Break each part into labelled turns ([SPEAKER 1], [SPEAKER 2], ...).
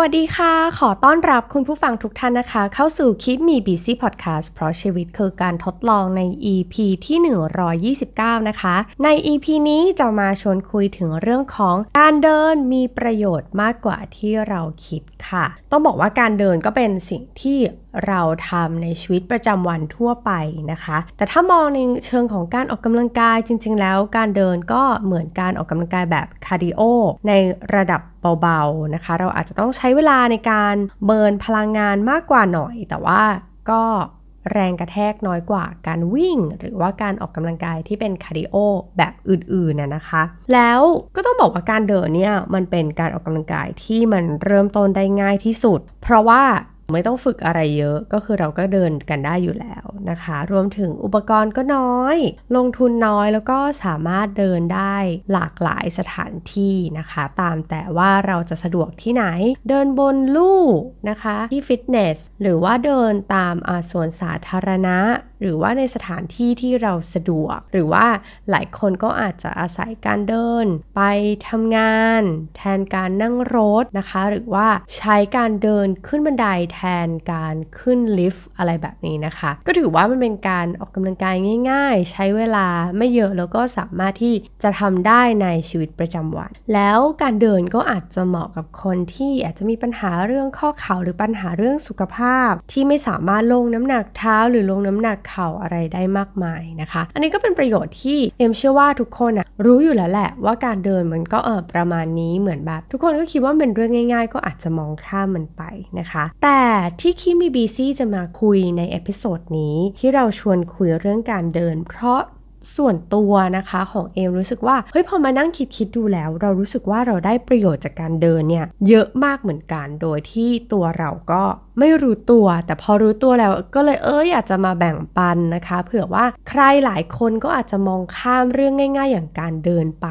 [SPEAKER 1] วัสดีค่ะ ขอต้อนรับคุณผู้ฟังทุกท่านนะคะ เข้าสู่ Keep Me Busy Podcast เพราะชีวิตคือการทดลองใน EP ที่ 129 นะคะ ใน EP นี้จะมาชวนคุยถึงเรื่องของการเดินมีประโยชน์มากกว่าที่เราคิดค่ะ ต้องบอกว่าการเดินก็เป็นสิ่งที่ เราทำในชีวิตประจำวันทั่วไปนะคะ แต่ถ้ามองในเชิงของการออกกำลังกายจริง ๆ แล้วการเดินก็เหมือนการออกกำลังกายแบบ cardioในระดับเบาๆนะคะ เราอาจจะต้องใช้เวลาในการ burn พลังงานมากกว่าหน่อย แต่ว่าก็แรงกระแทกน้อยกว่าการวิ่ง หรือว่าการออกกำลังกายที่เป็น cardio แบบอื่นๆน่ะนะคะ แล้วก็ต้องบอกว่าการเดินเนี่ยมันเป็นการออกกำลังกายที่มันเริ่มต้นได้ง่ายที่สุด เพราะว่า ไม่ต้องฝึกอะไรเยอะก็คือเราก็เดินกันได้อยู่แล้วนะคะ รวมถึงอุปกรณ์ก็น้อย ลงทุนน้อยแล้วก็สามารถเดินได้หลากหลายสถานที่นะคะ ตามแต่ว่าเราจะสะดวกที่ไหน เดินบนลู่นะคะที่ฟิตเนสหรือว่าเดินตามสวนสาธารณะหรือว่าในสถานที่ที่เราสะดวก หรือว่าหลายคนก็อาจจะอาศัยการเดิน ไปทำงาน แทนการนั่งรถนะคะ หรือว่าใช้การเดินขึ้นบันไดแทนการขึ้นลิฟต์อะไรแบบนี้นะคะ ก็ถือว่ามันเป็นการออกกำลังกายง่าย ๆ ใช้เวลาไม่เยอะแล้วก็สามารถที่จะทำได้ในชีวิตประจำวัน แล้วการเดินก็อาจจะเหมาะกับคนที่อาจจะมีปัญหาเรื่องข้อเข่าหรือปัญหาเรื่องสุขภาพ ที่ไม่สามารถลงน้ำหนักเท้าหรือลงน้ำหนักเข่าอะไรได้มากมายนะคะ อันนี้ก็เป็นประโยชน์ที่เอ็มเชื่อว่าทุกคนนะรู้อยู่แล้วแหละว่าการเดินมันก็เออประมาณนี้เหมือนแบบทุกคนก็คิดว่าเป็นเรื่องง่าย ๆ ก็อาจจะมองข้ามมันไปนะคะ แต่ที่ Keep Me Busy จะมาคุยใน episode นี้ที่เราชวนคุยเรื่องการเดิน เพราะส่วนตัวนะคะของเอมรู้สึกว่าเฮ้ยพอมานั่งคิดคิดดูแล้ว เรารู้สึกว่าเราได้ประโยชน์จากการเดินเนี่ยเยอะมากเหมือนกันโดยที่ตัวเราก็ ไม่รู้ตัว แต่พอรู้ตัวแล้วก็เลยเอออยากจะมาแบ่งปันนะคะ เผื่อว่าใครหลายคนก็อาจจะมองข้ามเรื่องง่าย ๆ อย่างการเดินไป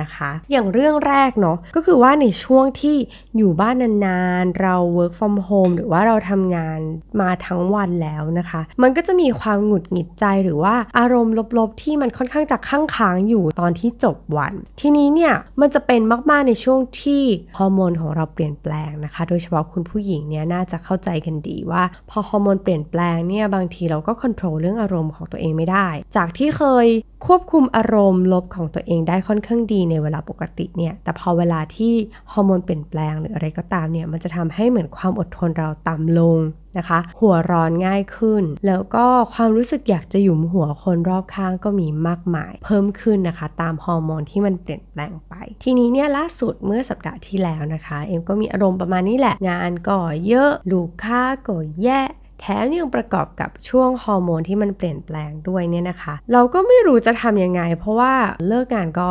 [SPEAKER 1] นะคะ อย่างเรื่องแรกเนาะก็คือว่าในช่วงที่อยู่บ้านนานๆ เรา work from home หรือว่าเราทำงานมาทั้งวันแล้วนะคะ มันก็จะมีความหงุดหงิดใจหรือว่าอารมณ์ลบๆ ที่มันค่อนข้างจะข้างค้างอยู่ตอนที่จบวัน ทีนี้เนี่ยมันจะเป็นมากๆในช่วงที่ฮอร์โมนของเราเปลี่ยนแปลงนะคะ โดยเฉพาะคุณผู้หญิงเนี่ยน่าจะเข้าใจกันดีว่า พอฮอร์โมนเปลี่ยนแปลงเนี่ยบางทีเราก็ควบคุมเรื่องอารมณ์ของตัวเองไม่ได้ จากที่เคย ควบคุมอารมณ์ลบของตัวเองได้ค่อนข้างดีในเวลาปกติเนี่ย แต่พอเวลาที่ฮอร์โมนเปลี่ยนแปลงหรืออะไรก็ตามเนี่ย มันจะทำให้เหมือนความอดทนเราต่ำลงนะคะ หัวร้อนง่ายขึ้น แล้วก็ความรู้สึกอยากจะหยุมหัวคนรอบข้างก็มีมากมาย เพิ่มขึ้นนะคะ ตามฮอร์โมนที่มันเปลี่ยนแปลงไป ทีนี้เนี่ยล่าสุดเมื่อสัปดาห์ที่แล้วนะคะ เอ็มก็มีอารมณ์ประมาณนี้แหละ งานก็เยอะ ลูกค้าก็แย่ แถมยังประกอบกับช่วงฮอร์โมนที่มันเปลี่ยนแปลงด้วยเนี่ยนะคะ เราก็ไม่รู้จะทำยังไง เพราะว่าเลิกงานก็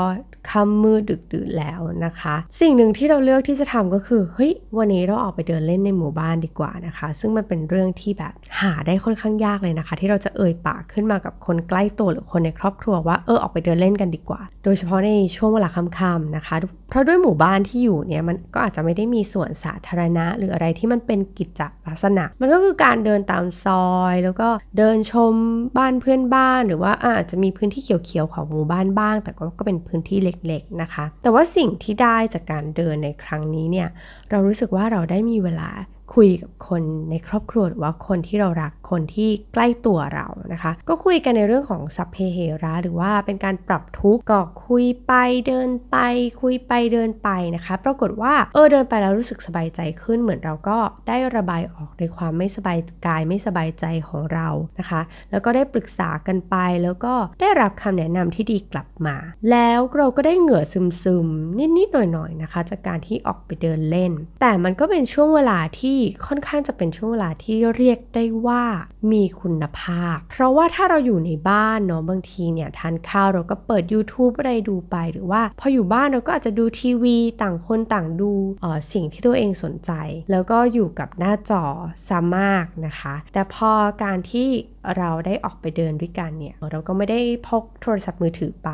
[SPEAKER 1] ค่ำมืดดึกดื่นแล้วนะคะ สิ่งหนึ่งที่เราเลือกที่จะทำก็คือเฮ้ยวันนี้เราออกไปเดินเล่นในหมู่บ้านดีกว่านะคะ ซึ่งมันเป็นเรื่องที่แบบหาได้ค่อนข้างยากเลยนะคะ ที่เราจะเอ่ยปากขึ้นมากับคนใกล้ตัวหรือคนในครอบครัวว่าเออออกไปเดินเล่นกันดีกว่า โดยเฉพาะในช่วงเวลาค่ำๆนะคะ เพราะด้วยหมู่บ้านที่อยู่เนี่ยมันก็อาจจะไม่ได้มีส่วนสาธารณะ หรืออะไรที่มันเป็นกิจลักษณะ มันก็คือการเดินตามซอย แล้วก็เดินชมบ้านเพื่อนบ้าน หรือว่าอาจจะมีพื้นที่เขียวๆของหมู่บ้านบ้าง แต่ก็เป็นพื้นที่เล็กๆนะคะ แต่ว่าสิ่งที่ได้จากการเดินในครั้งนี้เนี่ย เรารู้สึกว่าเราได้มีเวลา คุยกับคนในครอบครัวหรือว่าคนที่เรารักคนที่ใกล้ตัวเรานะคะ ก็คุยกันในเรื่องของสัพเพเหระหรือว่าเป็นการปรับทุกข์ก็คุยไปเดินไป คุยไปเดินไปนะคะ ปรากฏว่าเออเดินไปแล้วรู้สึกสบายใจขึ้นเหมือนเราก็ได้ระบายออกในความไม่สบายกายไม่สบายใจของเรานะคะ แล้วก็ได้ปรึกษากันไปแล้วก็ได้รับคำแนะนำที่ดีกลับมา แล้วเราก็ได้เหงื่อซึมๆนิดๆหน่อยๆนะคะ จากการที่ออกไปเดินเล่น แต่มันก็เป็นช่วงเวลาที่ค่อนข้างจะเป็นช่วงเวลาที่เรียกได้ว่ามีคุณภาพ เพราะว่าถ้าเราอยู่ในบ้านเนาะบางทีเนี่ยทานข้าวเราก็เปิด YouTube อะไรดูไปหรือว่า พออยู่บ้านเราก็อาจจะดูทีวีต่างคนต่างดูออสิ่งที่ตัวเองสนใจ แล้วก็อยู่กับหน้าจอซามากนะคะ แต่พอการที่เราได้ออกไปเดินด้วยกันเนี่ย เราก็ไม่ได้พกโทรศัพท์มือถือไป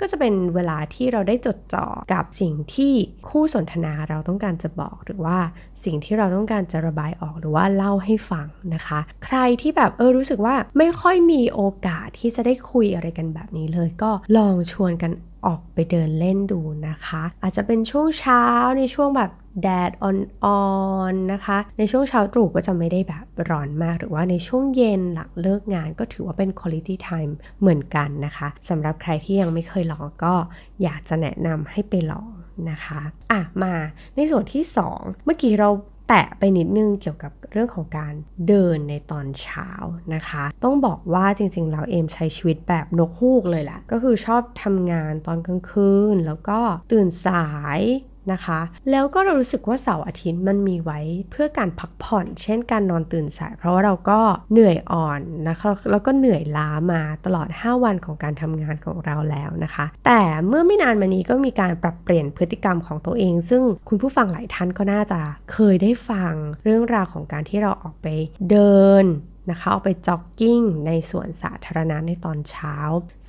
[SPEAKER 1] ก็จะเป็นเวลาที่เราได้จดจ่อกับสิ่งที่คู่สนทนาเราต้องการจะบอก หรือว่าสิ่งที่เราต้องการจะระบายออกหรือว่าเล่าให้ฟังนะคะ ใครที่แบบเออรู้สึกว่าไม่ค่อยมีโอกาสที่จะได้คุยอะไรกันแบบนี้เลย ก็ลองชวนกันออกไปเดินเล่นดูนะคะ อาจจะเป็นช่วงเช้าในช่วงแบบ แดดอ่อนๆนะคะ ในช่วงเช้าตรู่ก็จะไม่ได้แบบร้อนมาก หรือว่าในช่วงเย็นหลังเลิกงานก็ถือว่าเป็น quality time เหมือนกันนะคะสำหรับใครที่ยังไม่เคยลองก็อยากจะแนะนำให้ไปลองนะคะอะมาในส่วนที่ 2 เมื่อกี้เราแตะไปนิดนึงเกี่ยวกับเรื่องของการเดินในตอนเช้านะคะ ต้องบอกว่าจริงๆ เราเอมใช้ชีวิตแบบนกฮูกเลยแหละ ก็คือชอบทำงานตอนกลางคืน แล้วก็ตื่นสาย นะคะ แล้วก็เรารู้สึกว่าเสาร์อาทิตย์มันมีไว้เพื่อการพักผ่อน เช่นการนอนตื่นสาย เพราะว่าเราก็เหนื่อยอ่อนนะคะแล้วก็เหนื่อยล้ามาตลอด 5 วันของการทำงานของเราแล้วนะคะ แต่เมื่อไม่นานมานี้ก็มีการปรับเปลี่ยนพฤติกรรมของตัวเอง ซึ่งคุณผู้ฟังหลายท่านก็น่าจะเคยได้ฟังเรื่องราวของการที่เราออกไปเดิน นะคะออกไปจ็อกกิ้งในสวนสาธารณะในตอนเช้า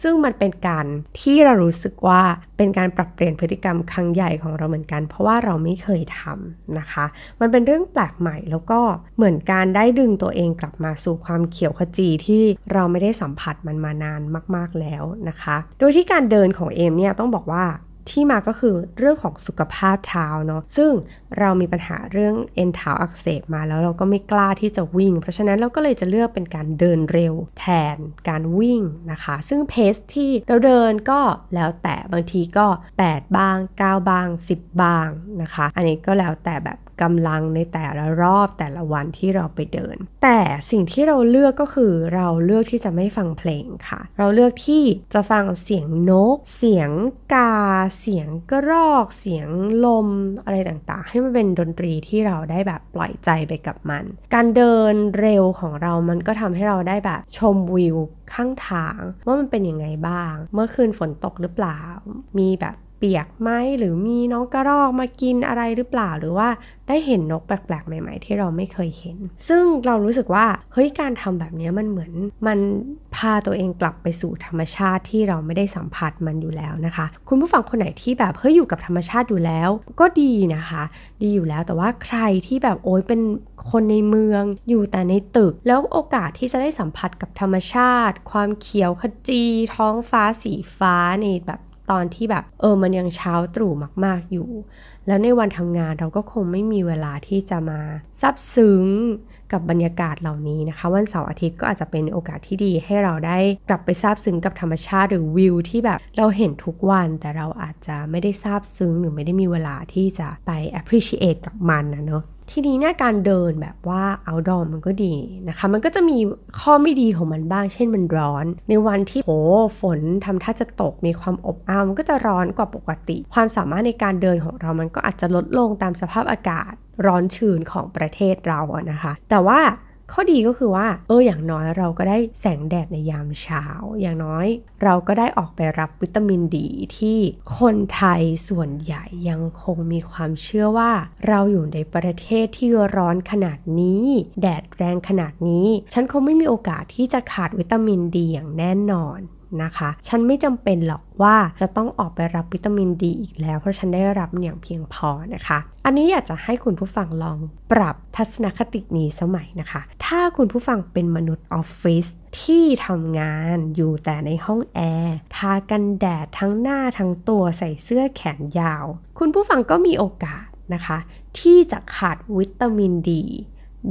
[SPEAKER 1] ซึ่งมันเป็นการที่เรารู้สึกว่าเป็นการปรับเปลี่ยนพฤติกรรมครั้งใหญ่ของเราเหมือนกัน เพราะว่าเราไม่เคยทำนะคะ มันเป็นเรื่องแปลกใหม่แล้วก็เหมือนการได้ดึงตัวเองกลับมาสู่ความเขียวขจีที่เราไม่ได้สัมผัสมันมานานมาก ๆแล้วนะคะ โดยที่การเดินของเอมเนี่ยต้องบอกว่า ที่มาก็คือเรื่องของสุขภาพเท้าเนาะซึ่งเรามีปัญหาเรื่องเอ็นเท้าอักเสบมาแล้วเราก็ไม่กล้าที่จะวิ่ง เพราะฉะนั้นเราก็เลยจะเลือกเป็นการเดินเร็วแทนการวิ่งนะคะ ซึ่งเพสที่เราเดินก็แล้วแต่บางทีก็ 8 บ้าง 9 บ้าง 10 บ้างนะคะ อันนี้ก็แล้วแต่แบบ กำลังในแต่ละรอบแต่ละวันที่เราไปเดิน แต่สิ่งที่เราเลือกก็คือเราเลือกที่จะไม่ฟังเพลงค่ะ เราเลือกที่จะฟังเสียงนก เสียงกา เสียงกระรอก เสียงลมอะไรต่างๆ ให้มันเป็นดนตรีที่เราได้แบบปล่อยใจไปกับมัน การเดินเร็วของเรามันก็ทำให้เราได้แบบชมวิวข้างทาง ว่ามันเป็นยังไงบ้าง เมื่อคืนฝนตกหรือเปล่า มีแบบ เปียกไหมหรือมีน้องกระรอกมากินอะไรหรือเปล่า หรือว่าได้เห็นนกแปลกๆใหม่ ๆ ที่เราไม่เคยเห็น ซึ่งเรารู้สึกว่าเฮ้ยการทำแบบนี้มันเหมือนมันพาตัวเองกลับไปสู่ธรรมชาติที่เราไม่ได้สัมผัสมันอยู่แล้วนะคะ คุณผู้ฟังคนไหนที่แบบเฮ้ยอยู่กับธรรมชาติอยู่แล้ว ก็ดีนะคะ ดีอยู่แล้วแต่ว่าใครที่แบบโอ้ยเป็นคนในเมืองอยู่แต่ในตึก แล้วโอกาสที่จะได้สัมผัสกับธรรมชาติ ความเขียวขจี ท้องฟ้าสีฟ้าในแบบ ตอนที่แบบเออมันยังเช้าตรู่มากๆอยู่ แล้วในวันทำงานเราก็คงไม่มีเวลาที่จะมาซับซึ้งกับบรรยากาศเหล่านี้นะคะ วันเสาร์อาทิตย์ก็อาจจะเป็นโอกาสที่ดีให้เราได้กลับไปซาบซึ้งกับธรรมชาติหรือวิวที่แบบเราเห็นทุกวันแต่เราอาจจะไม่ได้ซาบซึ้งหรือไม่ได้มีเวลาที่จะไป appreciate กับมันนะเนาะ ทีนี้เนี่ยการเดินแบบว่าเอาดอมมันก็ดีนะคะ มันก็จะมีข้อไม่ดีของมันบ้าง เช่นมันร้อน ในวันที่โหฝนทำท่าจะตกมีความอบอ้าวมันก็จะร้อนกว่าปกติ ความสามารถในการเดินของเรามันก็อาจจะลดลงตามสภาพอากาศร้อนชื้นของประเทศเราอะนะคะ แต่ว่า ข้อดีก็คือว่า เอออย่างน้อยเราก็ได้แสงแดดในยามเช้า อย่างน้อยเราก็ได้ออกไปรับวิตามินดีที่คนไทยส่วนใหญ่ยังคงมีความเชื่อว่า เราอยู่ในประเทศที่ร้อนขนาดนี้ แดดแรงขนาดนี้ ฉันคงไม่มีโอกาสที่จะขาดวิตามินดีอย่างแน่นอน นะคะ ฉันไม่จำเป็นหรอกว่าจะต้องออกไปรับวิตามินดีอีกแล้ว เพราะฉันได้รับอย่างเพียงพอนะคะ อันนี้อยากจะให้คุณผู้ฟังลองปรับทัศนคตินี้สมัยนะคะ ถ้าคุณผู้ฟังเป็นมนุษย์ออฟฟิศที่ทำงานอยู่แต่ในห้องแอร์ทากันแดดทั้งหน้าทั้งตัวใส่เสื้อแขนยาว คุณผู้ฟังก็มีโอกาสนะคะ ที่จะขาดวิตามินดี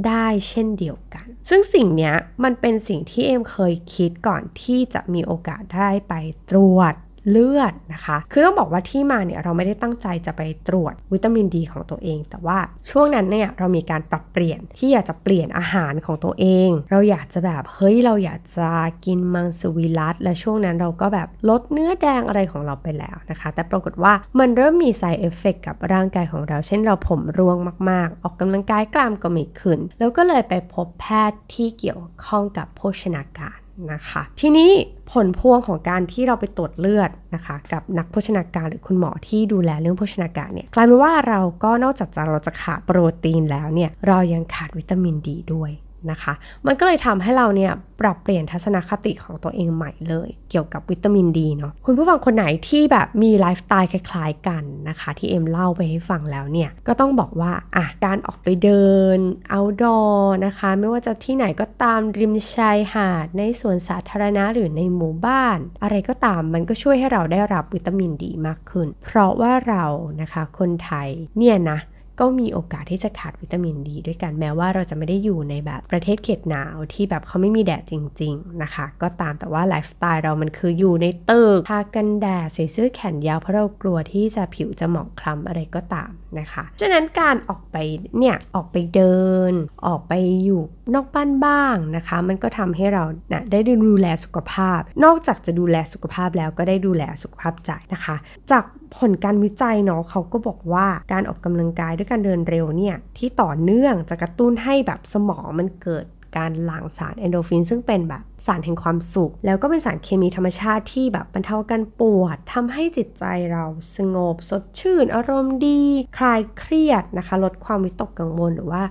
[SPEAKER 1] ได้เช่นเดียวกัน ซึ่งสิ่งนี้มันเป็นสิ่งที่เอ็มเคยคิดก่อนที่จะมีโอกาสได้ไปตรวจ เลือดนะคะ คือต้องบอกว่าที่มาเนี่ยเราไม่ได้ตั้งใจจะไปตรวจวิตามินดีของตัวเอง แต่ว่าช่วงนั้นเนี่ยเรามีการปรับเปลี่ยนที่อยากจะเปลี่ยนอาหารของตัวเอง เราอยากจะแบบเฮ้ยเราอยากจะกินมังสวิรัตและช่วงนั้นเราก็แบบลดเนื้อแดงอะไรของเราไปแล้วนะคะ แต่ปรากฏว่ามันเริ่มมีไซเอฟเฟกกับร่างกายของเรา เช่นเราผมร่วงมากๆ ออกกำลังกายกล้ามก็ไม่ขึ้น แล้วก็เลยไปพบแพทย์ที่เกี่ยวข้องกับโภชนาการ นะคะ ทีนี้ผลพวงของการที่เราไปตรวจเลือดนะคะ กับนักโภชนาการหรือคุณหมอที่ดูแลเรื่องโภชนาการเนี่ยกลายเป็นว่าเราก็นอกจากจะเราจะขาดโปรตีนแล้วเนี่ยเรายังขาดวิตามินดีด้วย นะคะ มันก็เลยทำให้เราเนี่ยปรับเปลี่ยนทัศนคติของตัวเองใหม่เลย เกี่ยวกับวิตามินดีเนาะคุณผู้ฟังคนไหนที่แบบมีไลฟ์สไตล์คล้ายๆกันนะคะ ที่เอ็มเล่าไปให้ฟังแล้วเนี่ยก็ต้องบอกว่าอะการออกไปเดิน outdoor นะคะ ไม่ว่าจะที่ไหนก็ตามริมชายหาด ในสวนสาธารณะหรือในหมู่บ้าน อะไรก็ตามมันก็ช่วยให้เราได้รับวิตามินดีมากขึ้น เพราะว่าเรานะคะคนไทยเนี่ยนะ ก็มีโอกาสที่จะขาดวิตามินดีด้วยกันแม้ว่าเราจะไม่ได้อยู่ในแบบประเทศเขตหนาวที่แบบเขาไม่มีแดดจริง ๆนะคะ ก็ตามแต่ว่าไลฟ์สไตล์เรามันคืออยู่ในตึกทากันแดดใส่เสื้อแขนยาวเพราะเรากลัวที่จะผิวจะหมองคล้ำอะไรก็ตามนะคะฉะนั้นการออกไปเนี่ยออกไปเดิน ออกไปอยู่นอกบ้านบ้างนะคะ มันก็ทำให้เรานะได้ดูแลสุขภาพ นอกจากจะดูแลสุขภาพแล้วก็ได้ดูแลสุขภาพใจนะคะ จากผลการวิจัยเนาะเขาก็บอกว่าการออกกำลังกายด้วยการเดินเร็วเนี่ยที่ต่อเนื่องจะกระตุ้นให้แบบสมองมันเกิดการหลั่งสารเอนโดฟินซึ่งเป็นแบบสารแห่งความสุข แล้วก็เป็นสารเคมีธรรมชาติที่แบบบรรเทาการปวดทำให้จิตใจเราสงบสดชื่น อารมณ์ดี คลายเครียดนะคะ ลดความวิตกกังวลหรือว่า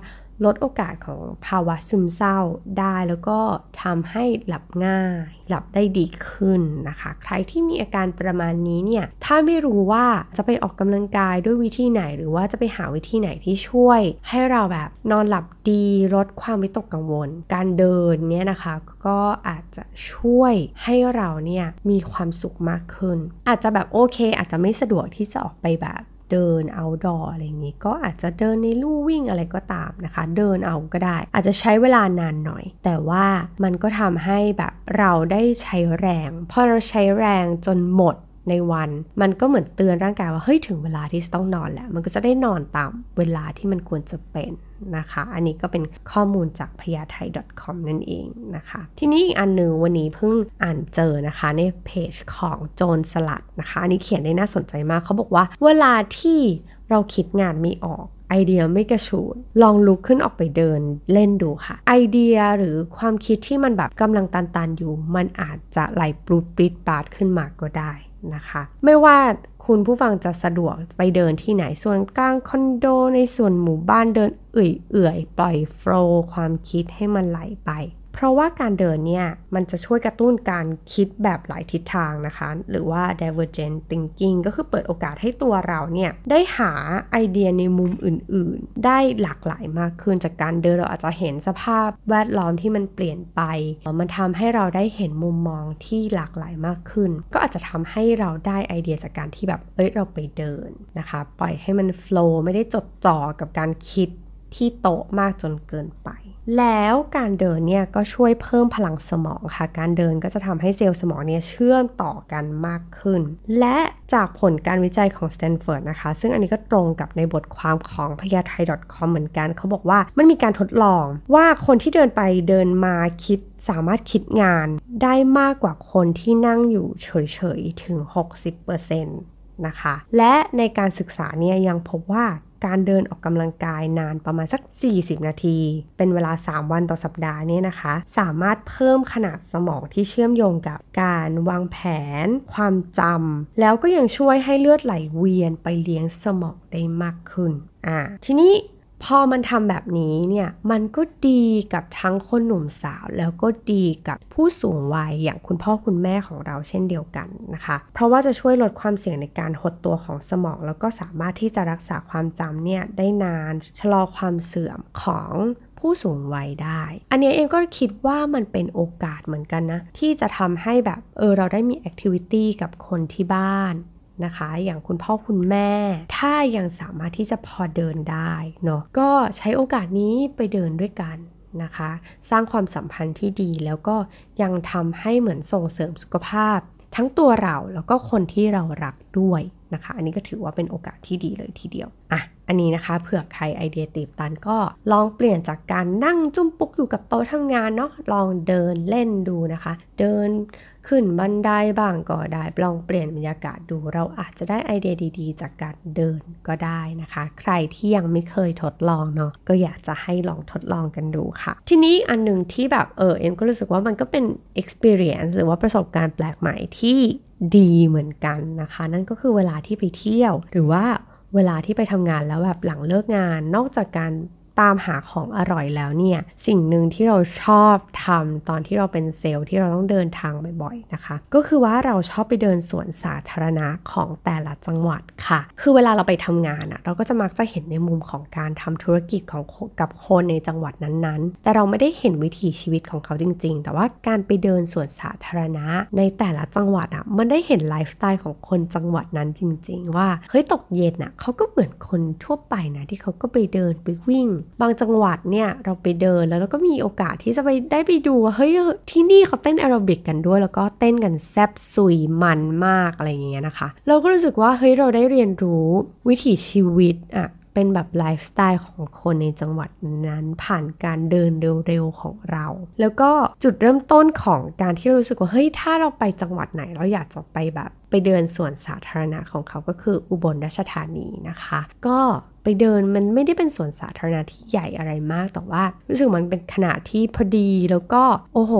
[SPEAKER 1] ลดโอกาสของภาวะซึมเศร้าได้แล้วก็ทำให้หลับง่าย หลับได้ดีขึ้นนะคะ ใครที่มีอาการประมาณนี้เนี่ย ถ้าไม่รู้ว่าจะไปออกกำลังกายด้วยวิธีไหน หรือว่าจะไปหาวิธีไหนที่ช่วย ให้เราแบบนอนหลับดีลดความวิตกกังวล การเดินเนี่ยนะคะ ก็อาจจะช่วยให้เราเนี่ยมีความสุขมากขึ้น อาจจะแบบโอเค อาจจะไม่สะดวกที่จะออกไปแบบ เดินเอาดออะไรอย่างนี้ ก็อาจจะเดินในลู่วิ่งอะไรก็ตามนะคะ เดินเอาก็ได้ อาจจะใช้เวลานานหน่อย แต่ว่ามันก็ทำให้แบบเราได้ใช้แรงพอเราใช้แรงจนหมด ในวัน มันก็เหมือนเตือนร่างกายว่าเฮ้ยถึงเวลาที่จะต้องนอนแล้ว มันก็จะได้นอนตามเวลาที่มันควรจะเป็นนะคะ อันนี้ก็เป็นข้อมูลจากพยาไทย .com นั่นเองนะคะ ทีนี้อีกอันหนึ่งวันนี้เพิ่งอ่านเจอนะคะในเพจของโจนสลัดนะคะ อันนี้เขียนได้น่าสนใจมากเขาบอกว่า เวลาที่เราคิดงานไม่ออกไอเดียไม่กระชูดลองลุกขึ้นออกไปเดินเล่นดูค่ะ ไอเดียหรือความคิดที่มันแบบกำลังตันๆอยู่ มันอาจจะไหลปลุดปลิดปาดขึ้นมาก็ได้ นะคะ ไม่ว่าคุณผู้ฟังจะสะดวกไปเดินที่ไหนส่วนกลางคอนโดในส่วนหมู่บ้านเดินเอื่อยๆ ปล่อยโฟล์ความคิดให้มันไหลไป เพราะว่าการเดินเนี่ย มันจะช่วยกระตุ้นการคิดแบบหลายทิศทางนะคะ หรือว่า divergent thinking ก็คือเปิดโอกาสให้ตัวเราเนี่ย ได้หาไอเดียในมุมอื่นๆ ได้หลากหลายมากขึ้นจากการเดินเราอาจจะเห็นสภาพแวดล้อมที่มันเปลี่ยนไป มันทำให้เราได้เห็นมุมมองที่หลากหลายมากขึ้น ก็อาจจะทำให้เราได้ไอเดียจากการที่แบบ เอ้ย เราไปเดินนะคะ ปล่อยให้มัน flow ไม่ได้จดจ่อกับการคิดที่โตมากจนเกินไป แล้วการเดินเนี่ยก็ช่วยเพิ่มพลังสมองค่ะ การเดินก็จะทำให้เซลล์สมองเนี่ยเชื่อมต่อกันมากขึ้น และจากผลการวิจัยของสแตนฟอร์ดนะคะ ซึ่งอันนี้ก็ตรงกับในบทความของพญาไท .com เหมือนกัน เขาบอกว่ามันมีการทดลองว่าคนที่เดินไปเดินมาคิดสามารถคิดงานได้มากกว่าคนที่นั่งอยู่เฉยๆ ถึง 60%นะคะ และในการศึกษาเนี่ยยังพบว่า การเดินออกกำลังกายนานประมาณสัก 40 นาที เป็นเวลา 3 วันต่อสัปดาห์เนี่ยนะคะ สามารถเพิ่มขนาดสมองที่เชื่อมโยงกับการวางแผน ความจำแล้วก็ยังช่วยให้เลือดไหลเวียนไปเลี้ยงสมองได้มากขึ้นอ่าทีนี้ พอมันทำแบบนี้เนี่ยมันก็ดีกับทั้งคนหนุ่มสาว แล้วก็ดีกับผู้สูงวัยอย่างคุณพ่อคุณแม่ของเราเช่นเดียวกันนะคะ เพราะว่าจะช่วยลดความเสี่ยงในการหดตัวของสมอง แล้วก็สามารถที่จะรักษาความจำเนี่ยได้นานชะลอความเสื่อมของผู้สูงวัยได้ อันนี้เองก็คิดว่ามันเป็นโอกาสเหมือนกันนะ ที่จะทำให้แบบเออเราได้มีแอคทิวิตี้กับคนที่บ้าน นะคะ อย่างคุณพ่อคุณแม่ ถ้ายังสามารถที่จะพอเดินได้เนาะก็ใช้โอกาสนี้ไปเดินด้วยกันนะคะ สร้างความสัมพันธ์ที่ดีแล้วก็ยังทำให้เหมือนส่งเสริมสุขภาพ ทั้งตัวเราแล้วก็คนที่เรารักด้วยนะคะ อันนี้ก็ถือว่าเป็นโอกาสที่ดีเลยทีเดียวอะ อันนี้นะคะเผื่อใครไอเดียตีบตันก็ลองเปลี่ยนจากการนั่งจุ้มปุกอยู่กับโต๊ะทำงานเนาะลองเดินเล่นดูนะคะ เดินขึ้นบันไดบ้างก็ได้ลองเปลี่ยนบรรยากาศดู เราอาจจะได้ไอเดียดีๆ จากการเดินก็ได้นะคะ ใครที่ยังไม่เคยทดลองเนาะก็อยากจะให้ลองทดลองกันดูค่ะ ทีนี้อันหนึ่งที่แบบเออเอ็มก็รู้สึกว่ามันก็เป็น experience หรือว่าประสบการณ์แปลกใหม่ที่ดีเหมือนกันนะคะ นั่นก็คือเวลาที่ไปเที่ยวหรือว่า เวลาที่ไปทำงานแล้วแบบหลังเลิกงาน นอกจากการ ตามหาของอร่อยแล้วเนี่ย สิ่งหนึ่งที่เราชอบทำตอนที่เราเป็นเซลล์ที่เราต้องเดินทางบ่อยๆนะคะ ก็คือว่าเราชอบไปเดินสวนสาธารณะของแต่ละจังหวัดค่ะ คือเวลาเราไปทำงานอะเราก็จะมักจะเห็นในมุมของการทำธุรกิจของกับคนในจังหวัดนั้นๆ แต่เราไม่ได้เห็นวิถีชีวิตของเขาจริง ๆ แต่ว่าการไปเดินสวนสาธารณะในแต่ละจังหวัดอะมันได้เห็นไลฟ์สไตล์ของคนจังหวัดนั้นจริง ๆ ว่าเฮ้ยตกเย็นอะเขาก็เหมือนคนทั่วไปนะที่เขาก็ไปเดินไปวิ่งบางจังหวัดเนี่ยเราไปเดินแล้วเราก็มีโอกาสที่จะไปได้ไปดูว่าเฮ้ยที่นี่เขาเต้นแอโรบิกกันด้วย แล้วก็เต้นกันแซบสุยมันมากอะไรอย่างเงี้ยนะคะ เราก็รู้สึกว่าเฮ้ยเราได้เรียนรู้วิถีชีวิตอะเป็นแบบไลฟ์สไตล์ของคนในจังหวัดนั้นผ่านการเดินเร็วๆของเรา แล้วก็จุดเริ่มต้นของการที่รู้สึกว่าเฮ้ยถ้าเราไปจังหวัดไหนเราอยากจะไปแบบไปเดินสวนสาธารณะของเขาก็คืออุบลราชธานีนะคะ ก็ ไปเดินมันไม่ได้เป็นสวนสาธารณะที่ใหญ่อะไรมาก แต่ว่ารู้สึกมันเป็นขนาดที่พอดีแล้วก็โอ้โห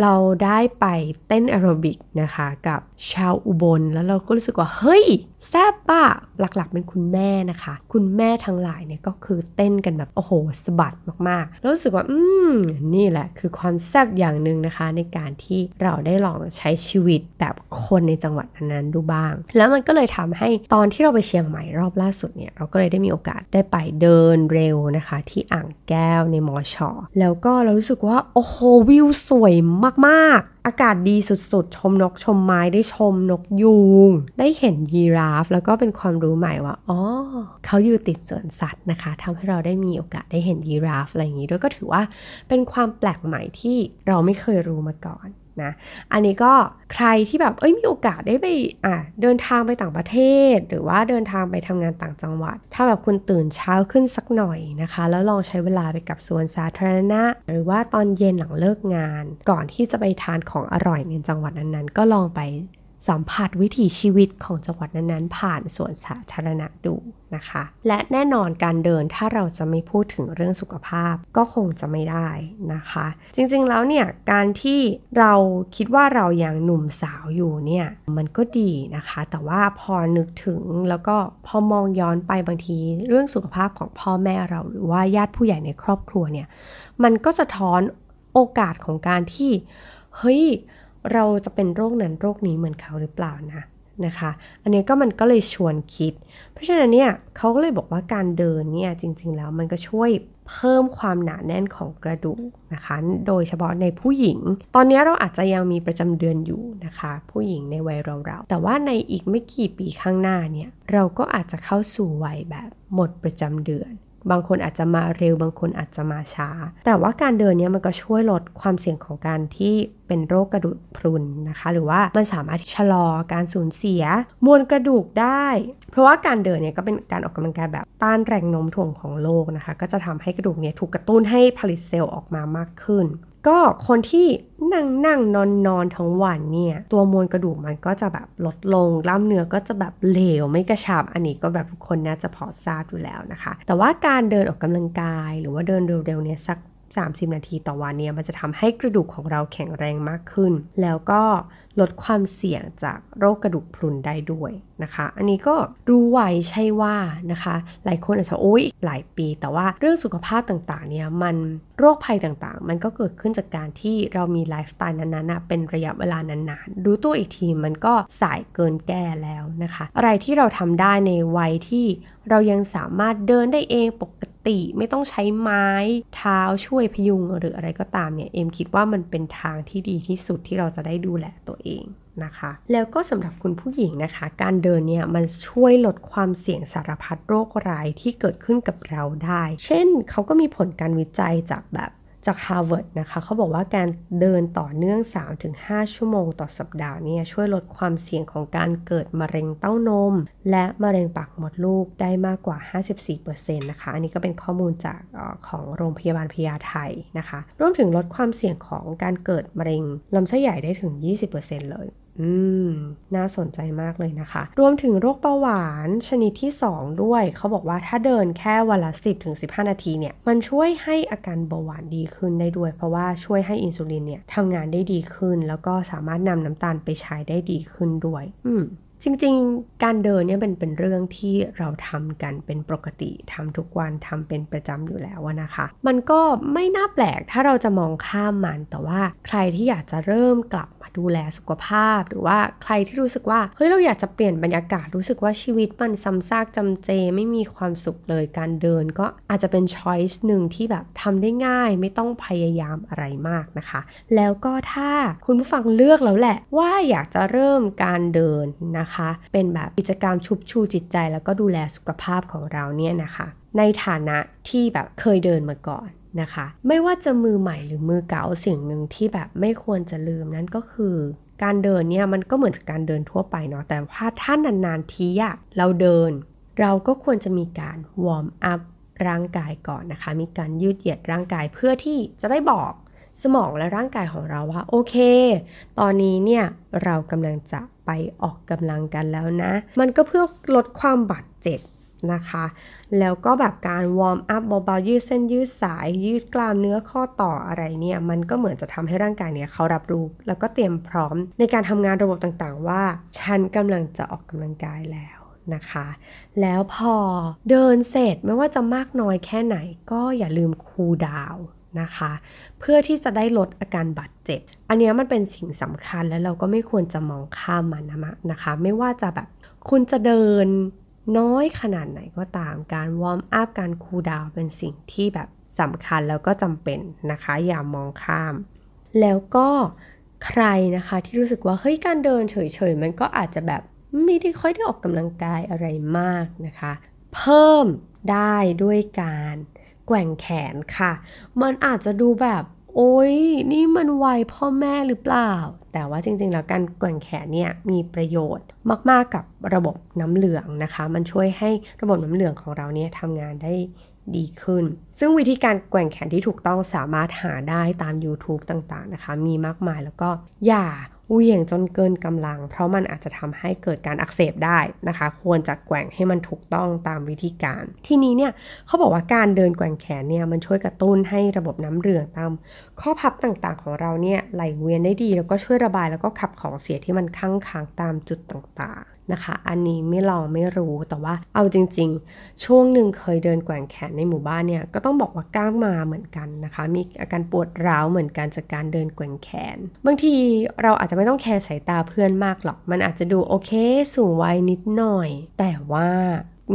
[SPEAKER 1] เราได้ไปเต้นแอโรบิกนะคะกับชาวอุบลแล้วเราก็รู้สึกว่าเฮ้ย แซบปะหลักๆเป็นคุณแม่นะคะ คุณแม่ทั้งหลายเนี่ยก็คือเต้นกันแบบโอ้โหสะบัดมากๆ แล้วรู้สึกว่า อืม นี่แหละคือความแซบอย่างหนึ่งนะคะ ในการที่เราได้ลองใช้ชีวิตแบบคนในจังหวัดนั้นๆดูบ้าง แล้วมันก็เลยทำให้ตอนที่เราไปเชียงใหม่รอบล่าสุดเนี่ยเราก็เลยได้มีโอกาสได้ไปเดินเร็วนะคะ ที่อ่างแก้วในมอชอแล้วก็เรารู้สึกว่าโอ้โหวิวสวยมากๆ อากาศดีสุดๆ ชมนกชมไม้ได้ชมนกยูง ได้เห็นยีราฟ แล้วก็เป็นความรู้ใหม่ว่าอ๋อเขาอยู่ติดสวนสัตว์นะคะทำให้เราได้มีโอกาสได้เห็นยีราฟอะไรอย่างนี้ด้วยก็ถือว่าเป็นความแปลกใหม่ที่เราไม่เคยรู้มาก่อน นะอันนี้ก็ใครที่แบบเอ้ยมีโอกาสได้ไปอะเดินทางไปต่างประเทศ หรือว่าเดินทางไปทำงานต่างจังหวัด ถ้าแบบคุณตื่นเช้าขึ้นสักหน่อยนะคะ แล้วลองใช้เวลาไปกับสวนสาธารณะ หรือว่าตอนเย็นหลังเลิกงาน ก่อนที่จะไปทานของอร่อยในจังหวัดนั้นๆ ก็ลองไป สัมผัสวิถีชีวิตของจังหวัดนั้นๆ ผ่านสวนสาธารณะดูนะคะ และแน่นอนการเดินถ้าเราจะไม่พูดถึงเรื่องสุขภาพก็คงจะไม่ได้นะคะ จริงๆแล้วเนี่ยการที่เราคิดว่าเรายังหนุ่มสาวอยู่เนี่ยมันก็ดีนะคะ แต่ว่าพอนึกถึงแล้วก็พอมองย้อนไปบางทีเรื่องสุขภาพของพ่อแม่เราหรือว่าญาติผู้ใหญ่ในครอบครัวเนี่ยมันก็สะท้อนโอกาสของการที่เฮ้ย เราจะเป็นโรคนั้นโรคนี้เหมือนเขาหรือเปล่านะนะคะ อันนี้ก็มันก็เลยชวนคิด เพราะฉะนั้นเนี่ยเขาก็เลยบอกว่าการเดินเนี่ยจริง ๆ แล้วมันก็ช่วยเพิ่มความหนาแน่นของกระดูกนะคะ โดยเฉพาะในผู้หญิง ตอนนี้เราอาจจะยังมีประจำเดือนอยู่นะคะ ผู้หญิงในวัยเราๆแต่ว่าในอีกไม่กี่ปีข้างหน้าเนี่ยเราก็อาจจะเข้าสู่วัยแบบหมดประจำเดือน บางคนอาจจะมาเร็ว บางคนอาจจะมาช้า แต่ว่าการเดินเนี้ยมันก็ช่วยลดความเสี่ยงของการที่เป็นโรคกระดูกพรุนนะคะ หรือว่ามันสามารถชะลอการสูญเสีย มวลกระดูกได้ เพราะว่าการเดินเนี่ยก็เป็นการออกกำลังกายแบบต้านแรงโน้มถ่วงของโลกนะคะ ก็จะทำให้กระดูกเนี่ยถูกกระตุ้นให้ผลิตเซลล์ออกมามากขึ้น ก็คนที่นั่งนั่งนอนนอนทั้งวันเนี่ย ตัวมวลกระดูกมันก็จะแบบลดลงกล้ามเนื้อก็จะแบบเหลวไม่กระชับ อันนี้ก็แบบทุกคนน่าจะพอทราบอยู่แล้วนะคะ แต่ว่าการเดินออกกำลังกาย หรือว่าเดินเร็วๆเนี่ยสัก 30 นาทีต่อวันเนี่ยมันจะทำให้กระดูกของเราแข็งแรงมากขึ้น แล้วก็ ลดความเสี่ยงจากโรคกระดูกพรุนได้ด้วยนะคะ อันนี้ก็รู้ไว้ใช่ว่านะคะ หลายคนอาจจะโอ้ยหลายปี แต่ว่าเรื่องสุขภาพต่างๆเนี่ยมันโรคภัยต่างๆ มันก็เกิดขึ้นจากการที่เรามีไลฟ์สไตล์นั้นๆเป็นระยะเวลานานๆ รู้ตัวอีกทีมันก็สายเกินแก้แล้วนะคะ อะไรที่เราทำได้ในวัยที่เรายังสามารถเดินได้เองปก ติ ไม่ต้องใช้ไม้เท้าช่วยพยุงหรืออะไรก็ตามเนี่ยเอ็มคิดว่ามันเป็นทางที่ดีที่สุดที่เราจะได้ดูแลตัวเองนะคะ แล้วก็สำหรับคุณผู้หญิงนะคะ การเดินเนี่ยมันช่วยลดความเสี่ยงสารพัดโรคร้ายที่เกิดขึ้นกับเราได้ เช่นเขาก็มีผลการวิจัยจากแบบ จาก Harvard นะคะเขาบอกว่าการเดินต่อเนื่อง 3-5 ชั่วโมงต่อสัปดาห์เนี่ยช่วยลดความเสี่ยงของการเกิดมะเร็งเต้านม และมะเร็งปากมดลูกได้มากกว่า 54%นะคะ อันนี้ก็เป็นข้อมูลจากอของโรงพยาบาลพยาไทยนะคะ รวมถึงลดความเสี่ยงของการเกิดมะเร็งลำไส้ใหญ่ได้ถึง 20%เลย อืม น่าสนใจมากเลยนะคะ รวมถึงโรคเบาหวานชนิดที่ 2 ด้วย เขาบอกว่าถ้าเดินแค่วันละ 10ถึง15 นาทีเนี่ย มันช่วยให้อาการเบาหวานดีขึ้นได้ด้วย เพราะว่าช่วยให้อินซูลินเนี่ยทำงานได้ดีขึ้น แล้วก็สามารถนำน้ำตาลไปใช้ได้ดีขึ้นด้วย อืมจริงๆ การเดินเนี่ยเป็นเป็นเรื่องที่เราทำกันเป็นปกติทำทุกวันทำเป็นประจำอยู่แล้วนะคะ มันก็ไม่น่าแปลกถ้าเราจะมองข้ามมัน แต่ว่าใครที่อยากจะเริ่มกลับ ดูแลสุขภาพ หรือว่าใครที่รู้สึกว่าเฮ้ยเราอยากจะเปลี่ยนบรรยากาศรู้สึกว่าชีวิตมันซ้ำซากจำเจไม่มีความสุขเลยการเดิน ก็อาจจะเป็นช้อยส์หนึ่งที่แบบทำได้ง่ายไม่ต้องพยายามอะไรมากนะคะ แล้วก็ถ้าคุณผู้ฟังเลือกแล้วแหละว่าอยากจะเริ่มการเดินนะคะ เป็นแบบกิจกรรมชุบชูจิตใจ แล้วก็ดูแลสุขภาพของเราเนี่ยนะคะ ในฐานะที่แบบเคยเดินมาก่อน นะคะ ไม่ว่าจะมือใหม่หรือมือเก่าสิ่งหนึ่งที่แบบไม่ควรจะลืมนั่นก็คือการเดินเนี่ยมันก็เหมือนกับการเดินทั่วไปเนาะแต่ว่าถ้านานๆทีอะเราเดิน เราก็ควรจะมีการวอร์มอัพร่างกายก่อนนะคะ มีการยืดเหยียดร่างกายเพื่อที่จะได้บอกสมองและร่างกายของเราว่าโอเค ตอนนี้เนี่ยเรากำลังจะไปออกกำลังกันแล้วนะ มันก็เพื่อลดความบาดเจ็บนะคะ แล้วก็แบบการ warm up เบาๆยืดเส้นยืดสาย ยืดกล้ามเนื้อข้อต่ออะไรเนี่ย มันก็เหมือนจะทำให้ร่างกายเนี่ยเขารับรู้ แล้วก็เตรียมพร้อมในการทำงานระบบต่างๆ ว่า ฉันกำลังจะออกกำลังกายแล้วนะคะ แล้วพอเดินเสร็จไม่ว่าจะมากน้อยแค่ไหน ก็อย่าลืมคูลดาวน์นะคะ เพื่อที่จะได้ลดอาการบาดเจ็บ อันนี้มันเป็นสิ่งสำคัญแล้วเราก็ไม่ควรจะมองข้ามมันนะนะคะ ไม่ว่าจะแบบคุณจะเดิน น้อยขนาดไหนก็ตาม การวอร์มอัพการคูลดาวเป็นสิ่งที่แบบสำคัญแล้วก็จำเป็นนะคะ อย่ามองข้าม แล้วก็ใครนะคะที่รู้สึกว่าเฮ้ยการเดินเฉยๆ มันก็อาจจะแบบไม่ได้ค่อยได้ออกกำลังกายอะไรมากนะคะ เพิ่มได้ด้วยการแกว่งแขนค่ะ มันอาจจะดูแบบ โอ้ยนี่มันวัยพ่อแม่หรือเปล่า แต่ว่าจริงๆ แล้วการแกว่งแขนเนี่ยมีประโยชน์มากๆกับระบบน้ำเหลืองนะคะ มันช่วยให้ระบบน้ำเหลืองของเราเนี่ยทำงานได้ดีขึ้น ซึ่งวิธีการแกว่งแขนที่ถูกต้องสามารถหาได้ตาม YouTube ต่างๆนะคะ มีมากมายแล้วก็อย่า เหวี่ยงจนเกินกำลัง เพราะมันอาจจะทำให้เกิดการอักเสบได้นะคะ ควรจะแกว่งให้มันถูกต้องตามวิธีการ ทีนี้เนี่ยเขาบอกว่าการเดินแกว่งแขนเนี่ยมันช่วยกระตุ้นให้ระบบน้ำเหลืองตามข้อพับต่างๆของเราเนี่ยไหลเวียนได้ดี แล้วก็ช่วยระบายแล้วก็ขับของเสียที่มันค้างค้างตามจุดต่างๆ นะคะ อันนี้ไม่ลองไม่รู้แต่ว่าเอาจริง ๆ ช่วงหนึ่งเคยเดินแกว่งแขนในหมู่บ้านเนี่ยก็ต้องบอกว่ากล้างมาเหมือนกันนะคะ มีอาการปวดร้าวเหมือนกันจากการเดินแกว่งแขน บางทีเราอาจจะไม่ต้องแคร์สายตาเพื่อนมากหรอก มันอาจจะดูโอเค สูงวัยนิดหน่อย แต่ว่า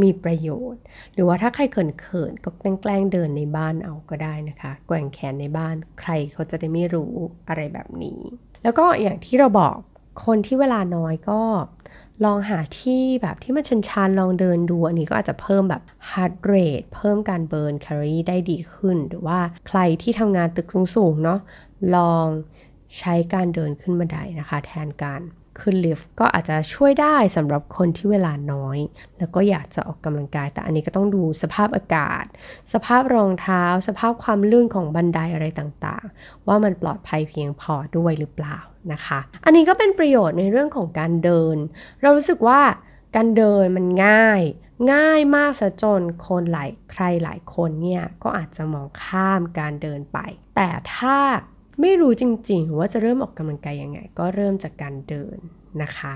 [SPEAKER 1] มีประโยชน์ หรือว่าถ้าใครเขินๆก็แกล้งเดินในบ้านเอาก็ได้นะคะ แกว่งแขนในบ้าน ใครเขาจะได้ไม่รู้อะไรแบบนี้ แล้วก็อย่างที่เราบอกคนที่เวลาน้อยก็ ลองหาที่แบบที่มันชันๆลองเดินดู อันนี้ก็อาจจะเพิ่มแบบ heart rate เพิ่มการ burn แคลอรี่ได้ดีขึ้น หรือว่าใครที่ทำงานตึกสูงๆเนาะลองใช้การเดินขึ้นบันไดนะคะ แทนการ ขึ้นลิฟต์ก็อาจจะช่วยได้สำหรับคนที่เวลาน้อย แล้วก็อยากจะออกกำลังกาย แต่อันนี้ก็ต้องดูสภาพอากาศ สภาพรองเท้า สภาพความลื่นของบันไดอะไรต่างๆ ว่ามันปลอดภัยเพียงพอด้วยหรือเปล่านะคะ อันนี้ก็เป็นประโยชน์ในเรื่องของการเดิน เรารู้สึกว่าการเดินมันง่าย ง่ายมากซะจนคนหลายใครหลายคนเนี่ยก็อาจจะมองข้ามการเดินไป แต่ถ้า ไม่รู้จริงๆ ว่าจะเริ่มออกกำลังกายยังไง ก็เริ่มจากการเดินนะคะ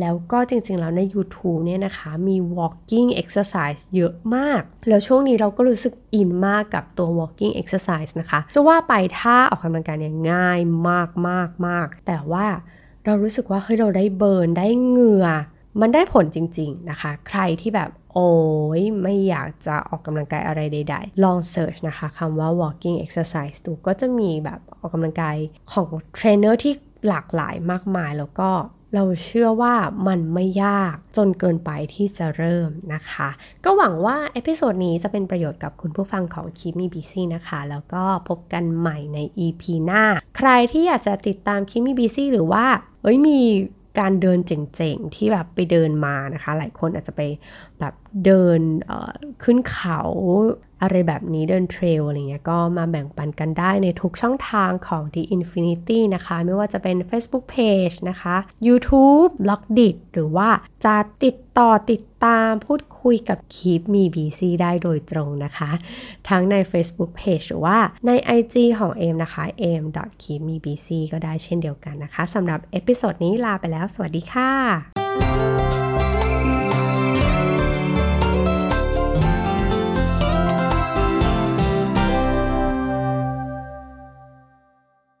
[SPEAKER 1] แล้วก็จริงๆ แล้วใน YouTube เนี่ยนะคะมี walking exercise เยอะมาก แล้วช่วงนี้เราก็รู้สึกอินมากกับตัว walking exercise นะคะ จะว่าไปถ้าออกกำลังกายเนี่ยง่ายมากมากมากแต่ว่าเรารู้สึกว่าเฮ้ยเราได้เบิร์นได้เหงื่อ มันได้ผลจริง ๆ นะคะ ใครที่แบบโอ้ยไม่อยากจะออกกำลังกายอะไรใด ๆ ลอง search นะคะคำว่า walking exercise ดูก็จะมีแบบ ออกกำลังกายของเทรนเนอร์ที่หลากหลายมากมายแล้วก็เราเชื่อว่ามันไม่ยากจนเกินไปที่จะเริ่มนะคะ ก็หวังว่า episode นี้จะเป็นประโยชน์กับคุณผู้ฟังของคีมีบีซีนะคะ แล้วก็พบกันใหม่ใน EP หน้า ใครที่อยากจะติดตามคีมีบีซีหรือว่าเอ้ยมีการเดินเจ๋งๆ ที่แบบไปเดินมานะคะ หลายคนอาจจะไปแบบเดินขึ้นเขา อะไรแบบนี้เดินเทรลอะไรเงี้ยก็มาแบ่งปันกันได้ในทุกช่องทางของ The Infinity นะคะ ไม่ว่าจะเป็น Facebook Page นะคะ YouTube b l o g d i t หรือว่าจะติดต่อติดตามพูดคุยกับ Keep Me BC ได้โดยตรงนะคะ ทั้งใน Facebook Page หรือว่าใน IG ของเอมนะคะ m keep me bc ก็ได้เช่นเดียวกันนะคะสำหรับเอพิโซดนี้ลาไปแล้ว สวัสดีค่ะ